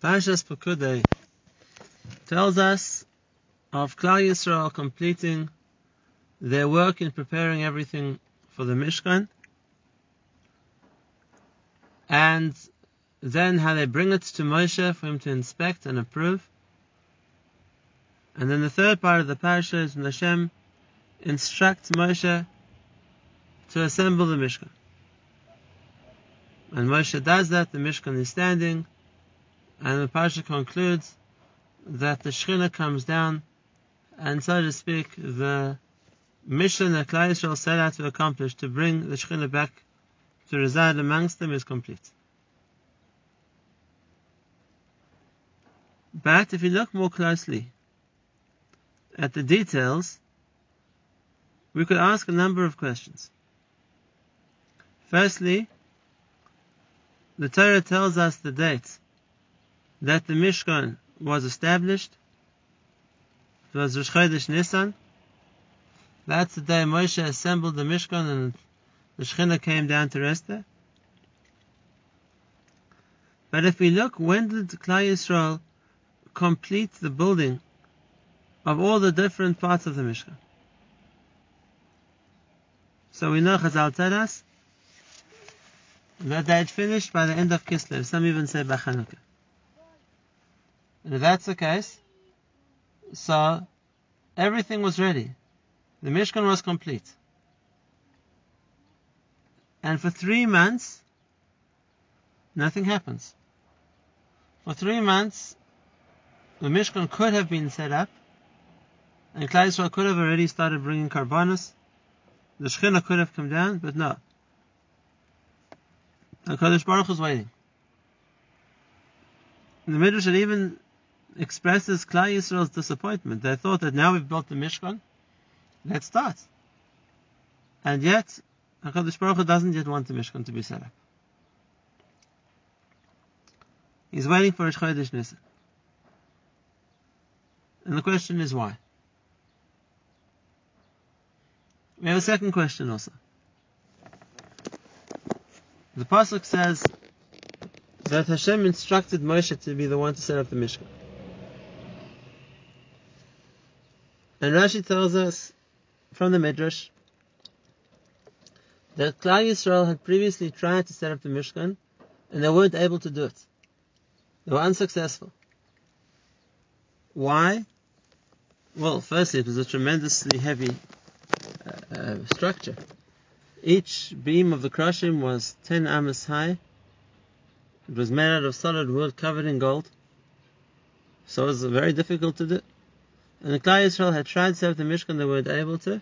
Parshas Pekudei tells us of Klal Yisrael completing their work in preparing everything for the Mishkan, and then how they bring it to Moshe for him to inspect and approve. And then the third part of the parasha is when Hashem instructs Moshe to assemble the Mishkan. And Moshe does that, the Mishkan is standing, and the Parsha concludes that the Shekhinah comes down, and so to speak, the mission that Klal Yisrael set out to accomplish to bring the Shekhinah back to reside amongst them is complete. But if you look more closely at the details, we could ask a number of questions. Firstly, the Torah tells us the date that the Mishkan was established. It was Rosh Chodesh Nisan. That's the day Moshe assembled the Mishkan and the Shekhinah came down to rest there. But if we look, when did Klal Yisrael complete the building of all the different parts of the Mishkan? So we know Chazal tell us that they had finished by the end of Kislev. Some even say by Chanukah. And if that's the case, so everything was ready. The Mishkan was complete. And for three months, nothing happens. For three months, the Mishkan could have been set up, and Klal Yisrael could have already started bringing karbanos. The Shekhinah could have come down, but no. The HaKadosh Baruch was waiting. The Midrash had even expresses Klal Yisrael's disappointment. They thought that now we've built the Mishkan, let's start. And yet, HaKadosh Baruch Hu doesn't yet want the Mishkan to be set up. He's waiting for Rosh Chodesh Nisan. And the question is why? We have a second question also. The pasuk says that Hashem instructed Moshe to be the one to set up the Mishkan. And Rashi tells us from the Midrash that Klal Yisrael had previously tried to set up the Mishkan and they weren't able to do it. They were unsuccessful. Why? Well, firstly, it was a tremendously heavy uh, uh, structure. Each beam of the krashim was 10 amos high. It was made out of solid wood covered in gold. So it was very difficult to do. And the Klal Yisrael had tried to set up the Mishkan, they weren't able to.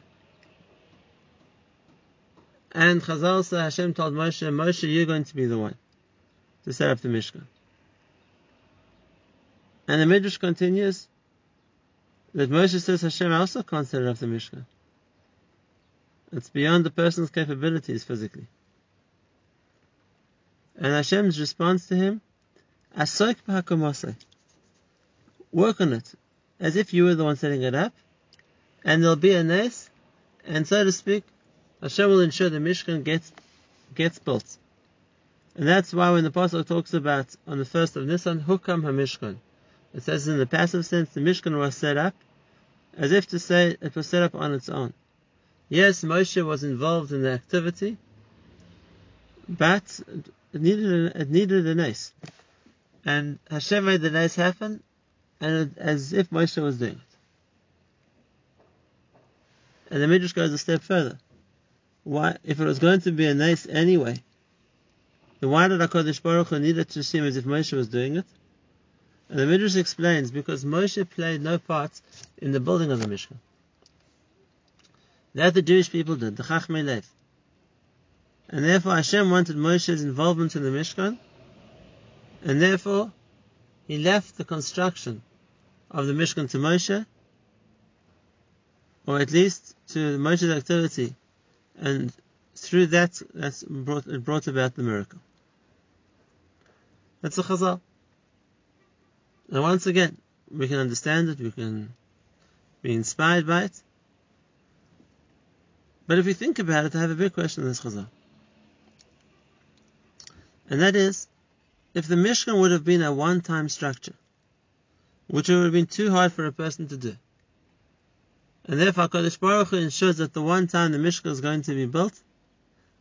And Chazal said, Hashem told Moshe, Moshe, you're going to be the one to set up the Mishkan. And the Midrash continues that Moshe says, Hashem also can't set up the Mishkan. It's beyond the person's capabilities physically. And Hashem's response to him, Asoik Work on it, as if you were the one setting it up, and there'll be a nes, and so to speak, Hashem will ensure the Mishkan gets, gets built. And that's why when the pasuk talks about on the first of Nisan, Hukam HaMishkan, it says in the passive sense, the Mishkan was set up, as if to say it was set up on its own. Yes, Moshe was involved in the activity, but it needed it needed a nice. And Hashem made the nice happen, and as if Moshe was doing it. And the Midrash goes a step further. Why, if it was going to be a nice anyway, then why did HaKadosh Baruch Hu need it to seem as if Moshe was doing it? And the Midrash explains, because Moshe played no part in the building of the Mishkan. That the Jewish people did, the Chachmei Lev. And therefore Hashem wanted Moshe's involvement in the Mishkan, and therefore he left the construction of the Mishkan to Moshe, or at least to Moshe's activity, and through that, that's brought, it brought about the miracle. That's a chazal. And once again, we can understand it, we can be inspired by it, but if you think about it, I have a big question in this chazal. And that is, if the Mishkan would have been a one-time structure, which would have been too hard for a person to do, and therefore Kodesh Baruch Hu ensures that the one time the Mishkan is going to be built,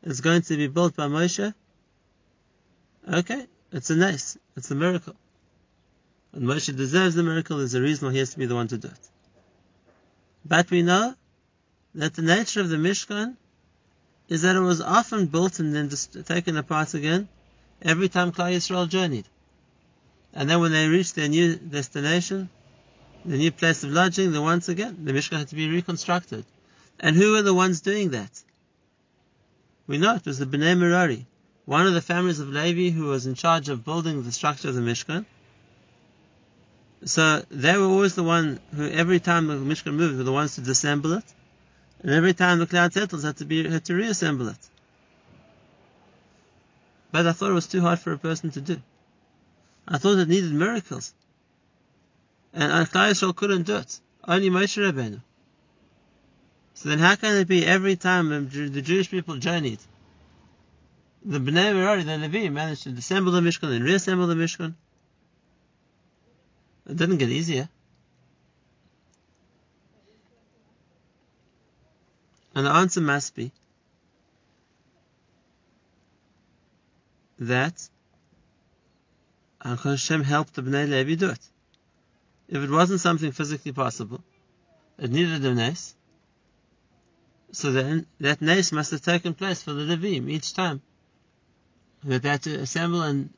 it's going to be built by Moshe, okay, it's a nice, it's a miracle. And Moshe deserves the miracle, there's a reason why he has to be the one to do it. But we know that the nature of the Mishkan is that it was often built and then taken apart again every time Klal Yisrael journeyed. And then when they reached their new destination, the new place of lodging, then once again, the Mishkan had to be reconstructed. And who were the ones doing that? We know it was the Bnei Merari, one of the families of Levi who was in charge of building the structure of the Mishkan. So they were always the one who, every time the Mishkan moved, were the ones to disassemble it. And every time the cloud settles, had to be, had to reassemble it. But I thought it was too hard for a person to do. I thought it needed miracles. And Klal Yisrael couldn't do it. Only Moshe Rabbeinu. So then how can it be every time the Jewish people journeyed, the Bnei Merari, the Levi, managed to disassemble the Mishkan and reassemble the Mishkan? It didn't get easier. And the answer must be that Hashem helped the Bnei Levi do it. If it wasn't something physically possible, it needed a nes, so then that nes must have taken place for the Levim each time. That they had to assemble and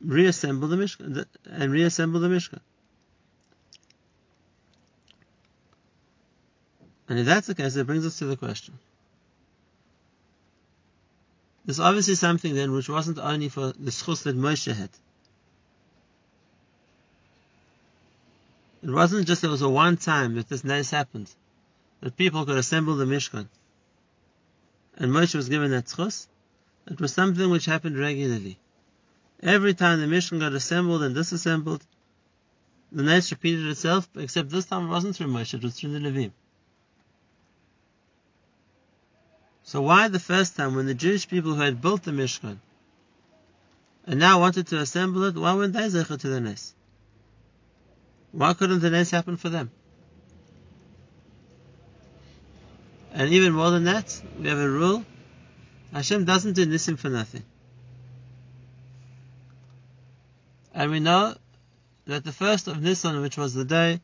reassemble the Mishkan, and reassemble the Mishkan. And if that's the case, it brings us to the question. There's obviously something then which wasn't only for the schus that Moshe had. It wasn't just there was a one time that this nice happened, that people could assemble the Mishkan. And Moshe was given that schus. It was something which happened regularly. Every time the Mishkan got assembled and disassembled, the nice repeated itself, except this time it wasn't through Moshe, it was through the Levim. So why the first time when the Jewish people who had built the Mishkan and now wanted to assemble it, why weren't they zecher to the Nes? Why couldn't the Nes happen for them? And even more than that, we have a rule, Hashem doesn't do Nisim for nothing. And we know that the first of Nisan, which was the day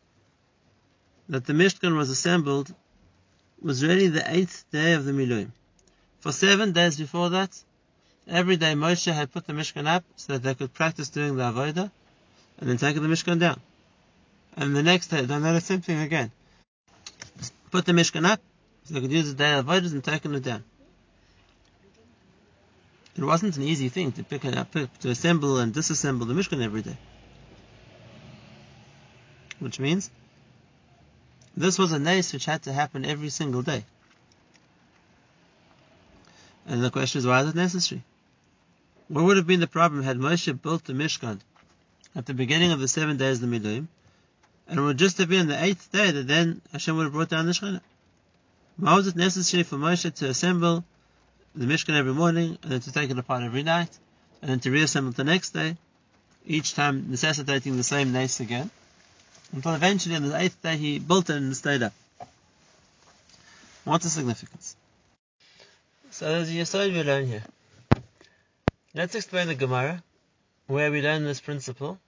that the Mishkan was assembled, was really the eighth day of the Miluim. For seven days before that, every day Moshe had put the Mishkan up so that they could practice doing the Avodah, and then taking the Mishkan down. And the next day, they done the same thing again. Put the Mishkan up, so they could use the day of Avodah and taking it down. It wasn't an easy thing to pick it up, to assemble and disassemble the Mishkan every day. Which means this was a nace which had to happen every single day. And the question is, why is it necessary? What would have been the problem had Moshe built the Mishkan at the beginning of the seven days of the Miluim, and it would just have been the eighth day that then Hashem would have brought down the Shekhinah? Why was it necessary for Moshe to assemble the Mishkan every morning, and then to take it apart every night, and then to reassemble the next day, each time necessitating the same nace again? Until eventually on the eighth day he built it and stayed up. What's the significance? So there's a Yesod we learn here. Let's explain the Gemara, where we learn this principle,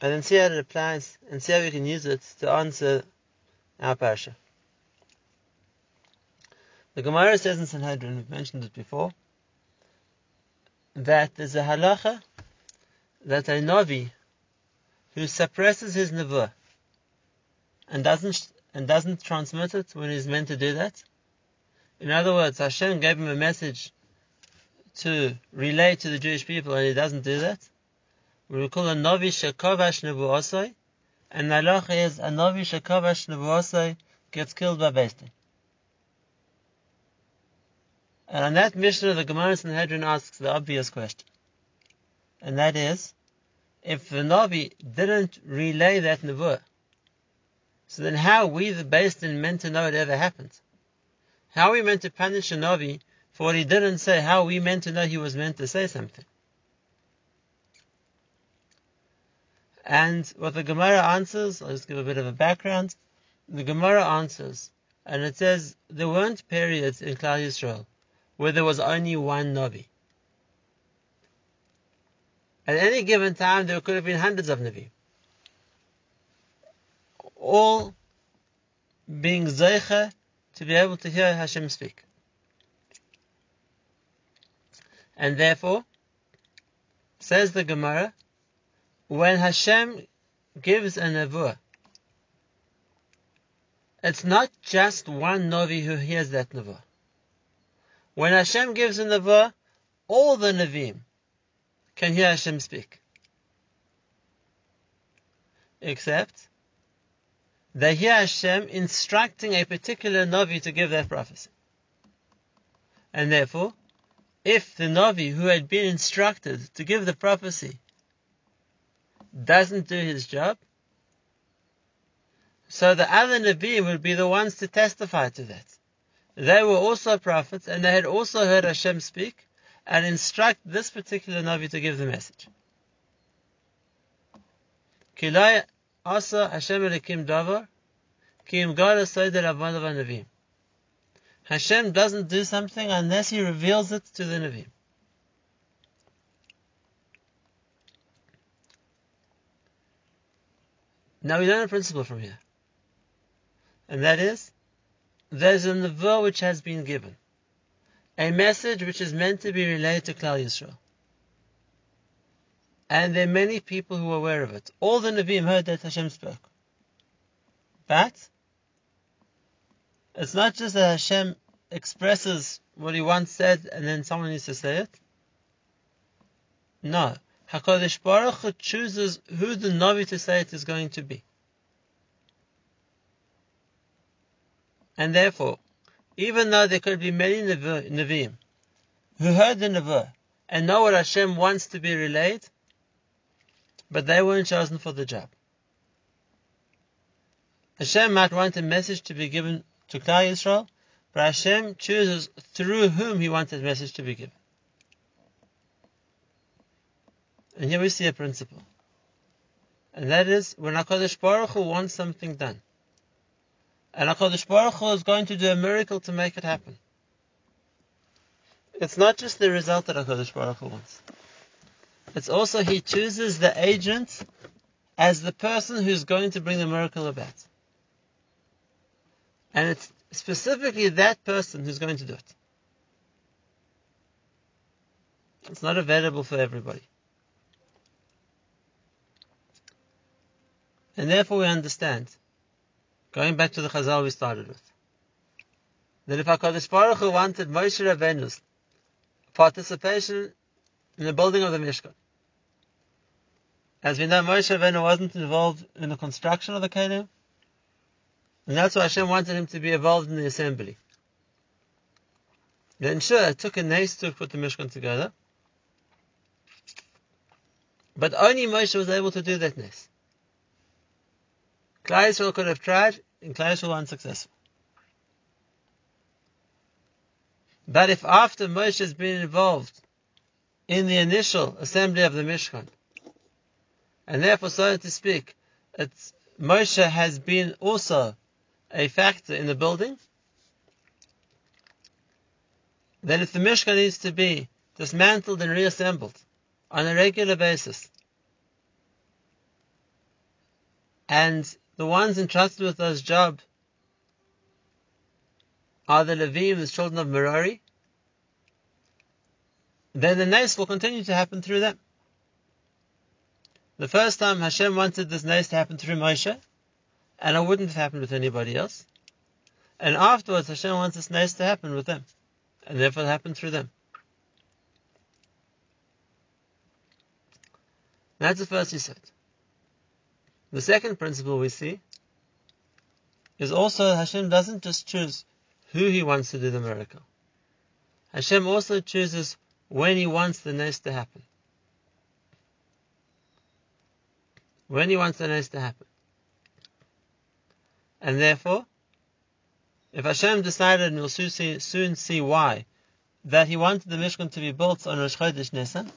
and then see how it applies, and see how we can use it to answer our parasha. The Gemara says in Sanhedrin, we've mentioned it before, that there's a halacha that a Navi who suppresses his nevuah and doesn't and doesn't transmit it when he's meant to do that. In other words, Hashem gave him a message to relay to the Jewish people, and he doesn't do that. We call a novi shekavash nevuosai, and the halacha is a novi shekavash nevuosai gets killed by Beis Din. And on that mission, the Gemara Sanhedrin asks the obvious question, and that is, if the Nabi didn't relay that Nebuah? So then how are we, the Beis Din, meant to know it ever happened? How are we meant to punish a Nabi for what he didn't say? How are we meant to know he was meant to say something? And what the Gemara answers, I'll just give a bit of a background. The Gemara answers, and it says there weren't periods in Klal Yisrael where there was only one Nabi. At any given time, there could have been hundreds of Navi. All being Zeicha to be able to hear Hashem speak. And therefore, says the Gemara, when Hashem gives a nevuah, it's not just one Navi who hears that nevuah. When Hashem gives a nevuah, all the Navim can hear Hashem speak. Except they hear Hashem instructing a particular Navi to give that prophecy. And therefore, if the Navi who had been instructed to give the prophecy doesn't do his job, so the other Navi would be the ones to testify to that. They were also prophets and they had also heard Hashem speak and instruct this particular Navi to give the message. Kilai asa Hashem Elikim davar ki im Navim. Hashem doesn't do something unless He reveals it to the Navim. Now we learn a principle from here. And that is, there's a nevuah which has been given. A message which is meant to be relayed to Klal Yisrael. And there are many people who are aware of it. All the Nevi'im heard that Hashem spoke. But, it's not just that Hashem expresses what he once said and then someone needs to say it. No. HaKadosh Baruch Hu chooses who the Navi to say it is going to be. And therefore, even though there could be many Nevi'im who heard the Nevuah and know what Hashem wants to be relayed, but they weren't chosen for the job. Hashem might want a message to be given to Klal Yisrael, but Hashem chooses through whom He wants that message to be given. And here we see a principle. And that is when HaKadosh Baruch Hu wants something done. And HaKadosh Baruch Hu is going to do a miracle to make it happen. It's not just the result that HaKadosh Baruch Hu wants. It's also He chooses the agent as the person who's going to bring the miracle about. And it's specifically that person who's going to do it. It's not available for everybody. And therefore we understand, going back to the Chazal we started with, that if HaKadosh Baruch Hu wanted Moshe Rabbeinu's participation in the building of the Mishkan, as we know Moshe Rabbeinu wasn't involved in the construction of the Kelim, and that's why Hashem wanted him to be involved in the assembly. Then sure, it took a nace to put the Mishkan together. But only Moshe was able to do that nace. Yisrael could have tried, and Yisrael was unsuccessful. But if after Moshe has been involved in the initial assembly of the Mishkan, and therefore, so to speak, it's Moshe has been also a factor in the building, then if the Mishkan needs to be dismantled and reassembled on a regular basis, and the ones entrusted with those job are the Levim, the children of Merari, then the nace will continue to happen through them. The first time Hashem wanted this nace to happen through Moshe, and it wouldn't have happened with anybody else. And afterwards, Hashem wants this nace to happen with them, and therefore it happened through them. That's the first he said. The second principle we see is also Hashem doesn't just choose who He wants to do the miracle. Hashem also chooses when He wants the nace to happen. When He wants the nace to happen. And therefore, if Hashem decided, and we'll soon see, soon see why, that He wanted the Mishkan to be built on Rosh Chodesh Nisan,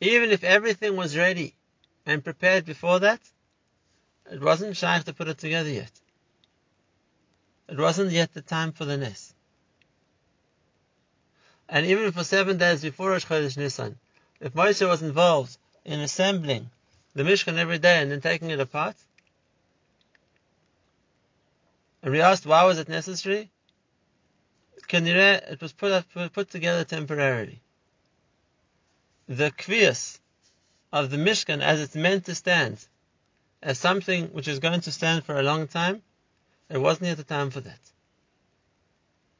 Even if everything was ready and prepared before that, it wasn't shaykh to put it together yet. It wasn't yet the time for the Nes. And even for seven days before Rosh Chodesh Nisan, if Moshe was involved in assembling the Mishkan every day and then taking it apart, and we asked why was it necessary, it was put, up, put together temporarily. The kvias of the Mishkan as it's meant to stand, as something which is going to stand for a long time, there wasn't yet the time for that.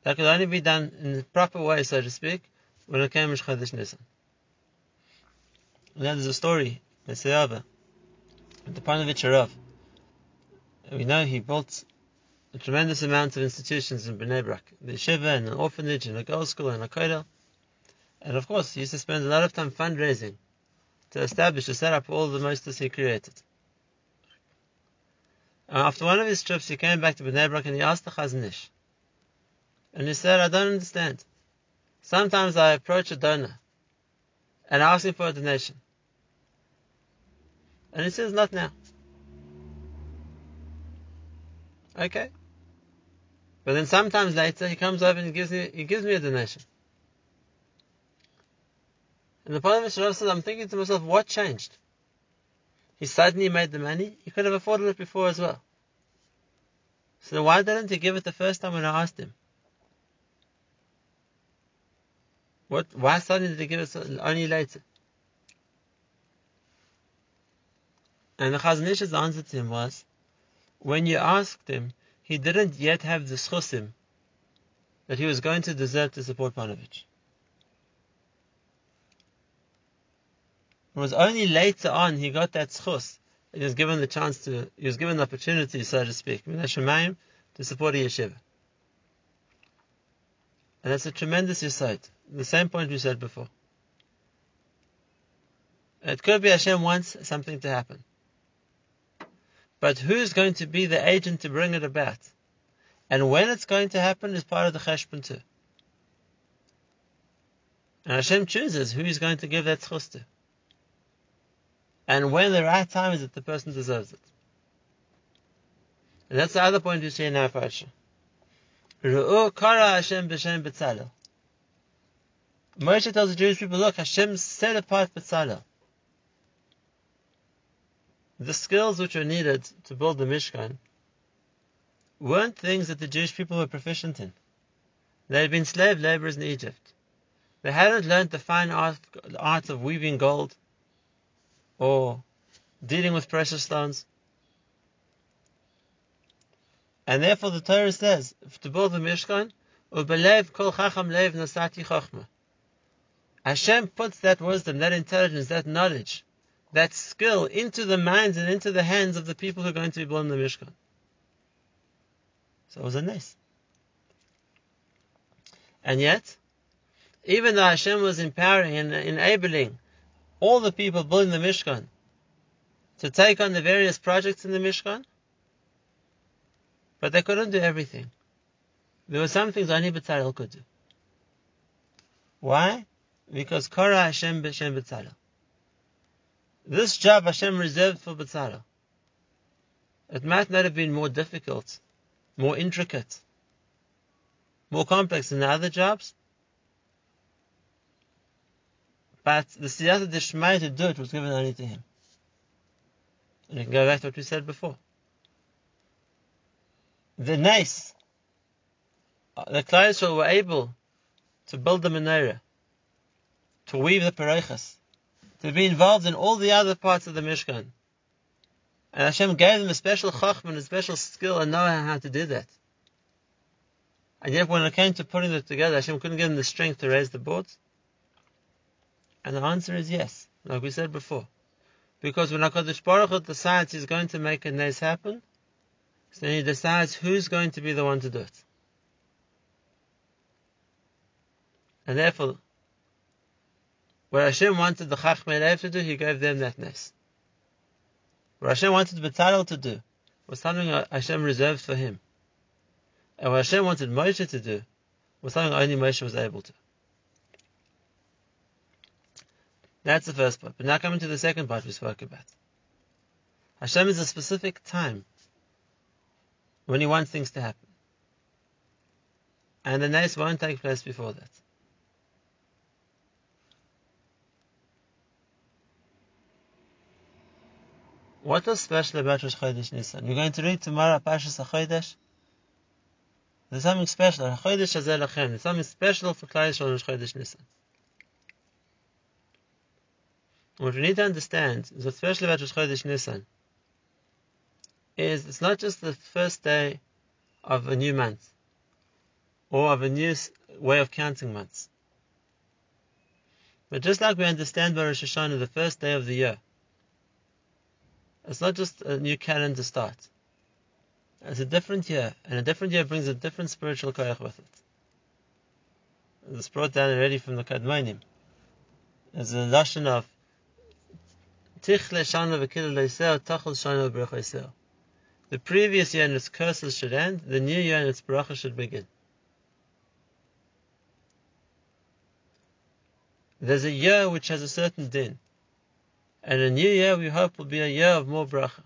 That could only be done in the proper way, so to speak, when it came to Chodesh Nisan. And there's a story, the Seyava, the Panovich. We know he built a tremendous amount of institutions in Bnei Brak, the yeshiva and an orphanage and a girls' school and a kotel. And of course, he used to spend a lot of time fundraising to establish, to set up all the mosdos he created. Uh, after one of his trips, he came back to Bnei and he asked the Chazon Ish, and he said, I don't understand. Sometimes I approach a donor and ask him for a donation. And he says, not now. Okay. But then sometimes later he comes over and he gives me, he gives me a donation. And the Prophet says, I'm thinking to myself, what changed? He suddenly made the money. He could have afforded it before as well. So why didn't he give it the first time when I asked him? What? Why suddenly did he give it only later? And the Chazon Ish's answer to him was, when you asked him, he didn't yet have the schusim that he was going to desert to support Panovich. It was only later on he got that schus. He was given the chance to, he was given the opportunity, so to speak, to support a yeshiva. And that's a tremendous insight. The same point we said before. It could be Hashem wants something to happen. But who's going to be the agent to bring it about? And when it's going to happen is part of the cheshbon too. And Hashem chooses who He's going to give that schus to. And when the right time is that the person deserves it. And that's the other point we see in our parsha. Ru'u kara Hashem b'shem b'tzalel. Moshe tells the Jewish people, look, Hashem set apart B'tzalel. The skills which were needed to build the Mishkan weren't things that the Jewish people were proficient in. They had been slave laborers in Egypt. They hadn't learned the fine art, art of weaving gold or dealing with precious stones. And therefore the Torah says, to build the Mishkan, Ubelev kol chacham lev nasati chachma. Hashem puts that wisdom, that intelligence, that knowledge, that skill into the minds and into the hands of the people who are going to be in the Mishkan. So it was a nice. And yet, even though Hashem was empowering and enabling all the people building the Mishkan to take on the various projects in the Mishkan, but they couldn't do everything. There were some things only B'Tzalel could do. Why? because Kara Hashem b'Shem B'Tzalel. This job Hashem reserved for B'Tzalel. It might not have been more difficult, more intricate, more complex than the other jobs, but the siyata deshmai to do it was given only to him. And can go back to what we said before. The nice, uh, the clients were able to build the menorah to weave the perochas, to be involved in all the other parts of the Mishkan. And Hashem gave them a special chachman, a special skill and know how to do that. And yet when it came to putting it together, Hashem couldn't give them the strength to raise the boards. And the answer is yes, like we said before. Because when HaKadosh Baruch Hu decides he's going to make a nace happen, so then he decides who's going to be the one to do it. And therefore, what Hashem wanted the Chachmei Lev to do, He gave them that nest. What Hashem wanted B'Tzalel to do was something Hashem reserved for him. And what Hashem wanted Moshe to do was something only Moshe was able to. That's the first part. But now coming to the second part we spoke about. Hashem is a specific time when He wants things to happen. And the nes won't take place before that. What was special about Rosh Chodesh Nisan? We're going to read tomorrow Parshas HaChodesh. There's something special. HaChodesh Hazeh Lachem. There's something special for Klal Yisrael Rosh Chodesh Nisan. What we need to understand is special about Rosh Chodesh Nisan is it's not just the first day of a new month or of a new way of counting months. But just like we understand by Rosh Hashanah, the first day of the year, it's not just a new calendar start. It's a different year, and a different year brings a different spiritual koyach with it. It's brought down already from the Kadmonim. There's a lashon of The previous year and its curses should end, the new year and its bracha should begin. There's a year which has a certain din. And a new year we hope will be a year of more bracha.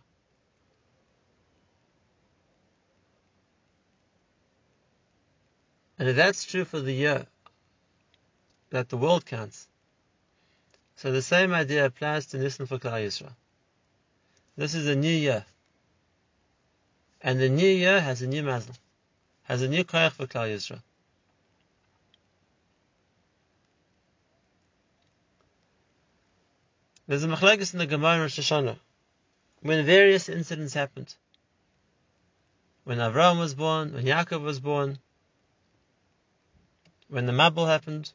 And if that's true for the year that the world counts, so the same idea applies to Nisan for Klal Yisrael. This is a new year. And the new year has a new mazel, has a new koyach for Klal Yisrael. There's a machlekes in the Gemara in Rosh Hashanah when various incidents happened. When Avram was born, when Yaakov was born, when the Mabul happened,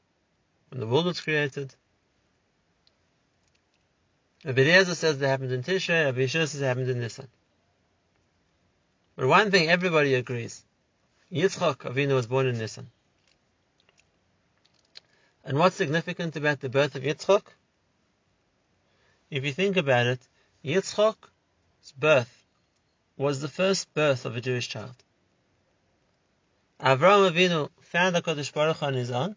when the world was created. Rabbi Eliezer says that happened in Tishrei, Rabbi Yehoshua says it happened in Nisan. But one thing everybody agrees, Yitzchak Avinu was born in Nisan. And what's significant about the birth of Yitzchak? If you think about it, Yitzchak's birth was the first birth of a Jewish child. Avraham Avinu found the Kodesh Baruch on his own.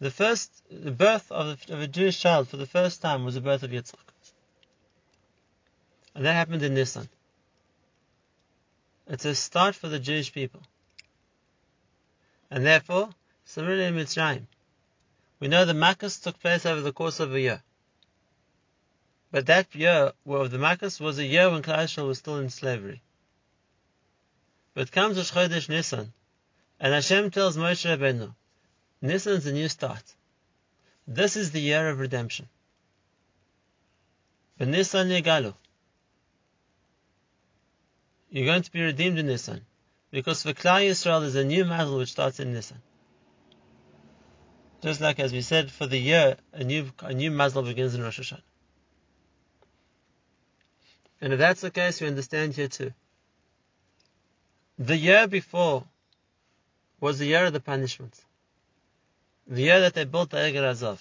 The first the birth of, of a Jewish child for the first time was the birth of Yitzchak. And that happened in Nisan. It's a start for the Jewish people. And therefore, similarly in Mitzrayim, we know the Makkahs took place over the course of a year. But that year of the Makkos was a year when Klal Yisrael was still in slavery. But comes Rosh Chodesh Nisan, and Hashem tells Moshe Rabbeinu, Nisan is a new start. This is the year of redemption. But Nisan Yegalu. You're going to be redeemed in Nisan. Because for Klal Yisrael is a new mazel which starts in Nisan. Just like as we said, for the year, a new, a new mazel begins in Rosh Hashanah. And if that's the case, we understand here too. The year before was the year of the punishment. The year that they built the Egel Hazahav.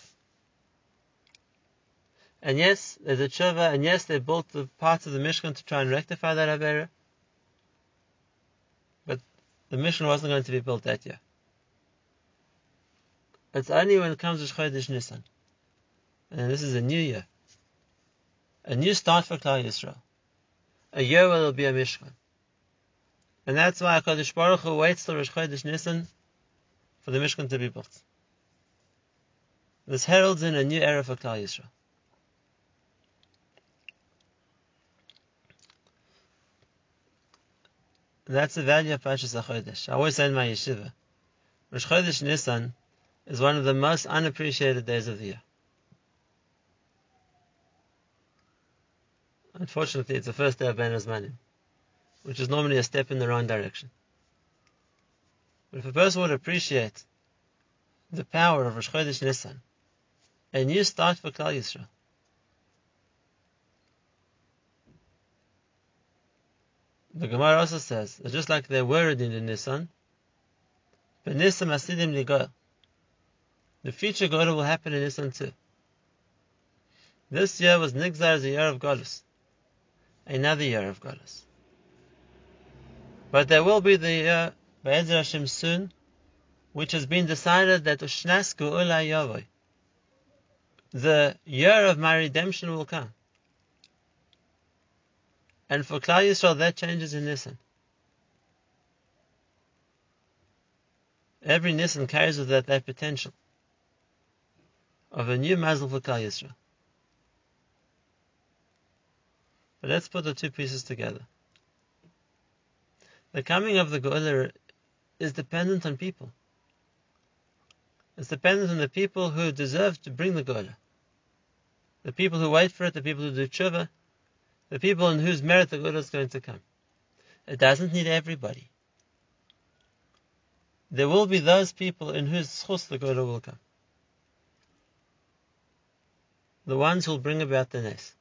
And yes, there's a tshuva, and yes, they built the parts of the Mishkan to try and rectify that Avera. But the Mishkan wasn't going to be built that year. It's only when it comes to Chodesh Nisan. And this is a new year. A new start for Klal Yisrael a year where there'll be a Mishkan. And that's why HaKadosh Baruch Hu waits till Rosh Chodesh Nisan for the Mishkan to be built. This heralds in a new era for Klal Yisrael. That's the value of Parshas HaChodesh. I always say in my yeshiva, Rosh Chodesh Nisan is one of the most unappreciated days of the year. Unfortunately, it's the first day of Azmanim, which is normally a step in the wrong direction. But if a person would appreciate the power of Rosh Chodesh Nisan, a new start for Klal Yisrael, the Gemara also says that just like they were in Nisan, but Nisan Asidim Ligol, the future God will happen in Nisan too. This year was Nigzar as a year of Golus another year of Goddess. But there will be the year, Be'ezer Hashem soon, which has been decided that Ushnas Geula Yavoi. The year of my redemption will come. And for Klal Yisrael, that changes in Nisan. Every Nisan carries with that that potential of a new Mazel for Klal Yisrael. But let's put the two pieces together. The coming of the Geula is dependent on people. It's dependent on the people who deserve to bring the Geula. The people who wait for it, the people who do tshuva, the people in whose merit the Geula is going to come. It doesn't need everybody. There will be those people in whose schus the Geula will come. The ones who will bring about the Nes.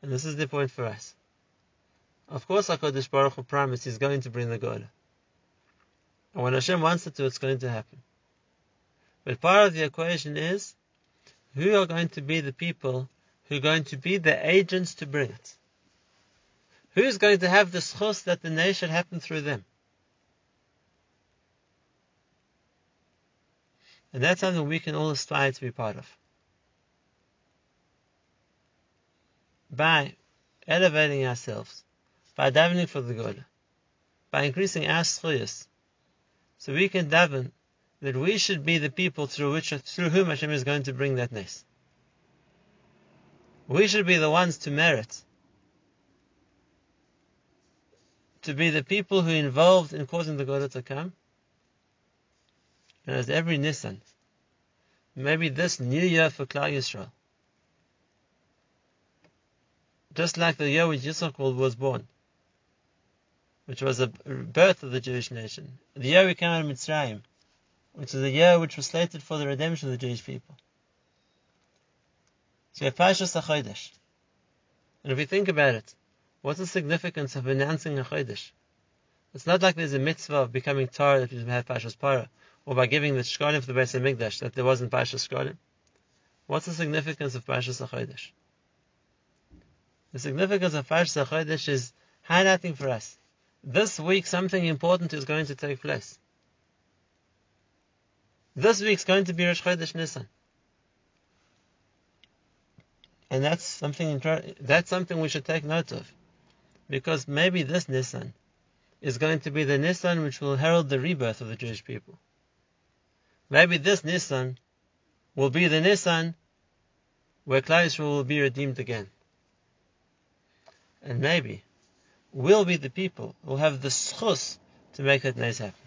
And this is the point for us. Of course, HaKadosh Baruch Hu promised He's going to bring the Geula. And when Hashem wants it to, it's going to happen. But part of the equation is who are going to be the people who are going to be the agents to bring it. Who's going to have the schus that the nation happen through them? And that's something we can all aspire to be part of. By elevating ourselves, by davening for the good, by increasing our schuyas, so we can daven that we should be the people through which through whom Hashem is going to bring that nes. We should be the ones to merit to be the people who are involved in causing the Geula to come. And as every Nissan, maybe this new year for Klal Yisrael, just like the year which Yitzchak was born, which was the birth of the Jewish nation, the year we came out of Mitzrayim, which is the year which was slated for the redemption of the Jewish people. So we have Parshas HaChodesh. And if we think about it, what's the significance of announcing a Chodesh? It's not like there's a mitzvah of becoming Torah that we have Parshas Parah, or by giving the Shkolim for the Beis HaMikdash that there wasn't Parshas Shkolim. What's the significance of Parshas HaChodesh? The significance of Parshas HaChodesh is highlighting for us this week something important is going to take place. This week's going to be Rosh Chodesh. And that's something that's something we should take note of. Because maybe this Nissan is going to be the Nissan which will herald the rebirth of the Jewish people. Maybe this Nissan will be the Nissan where Klal Yisrael will be redeemed again. And maybe we'll be the people who have the schus to make that nice happen.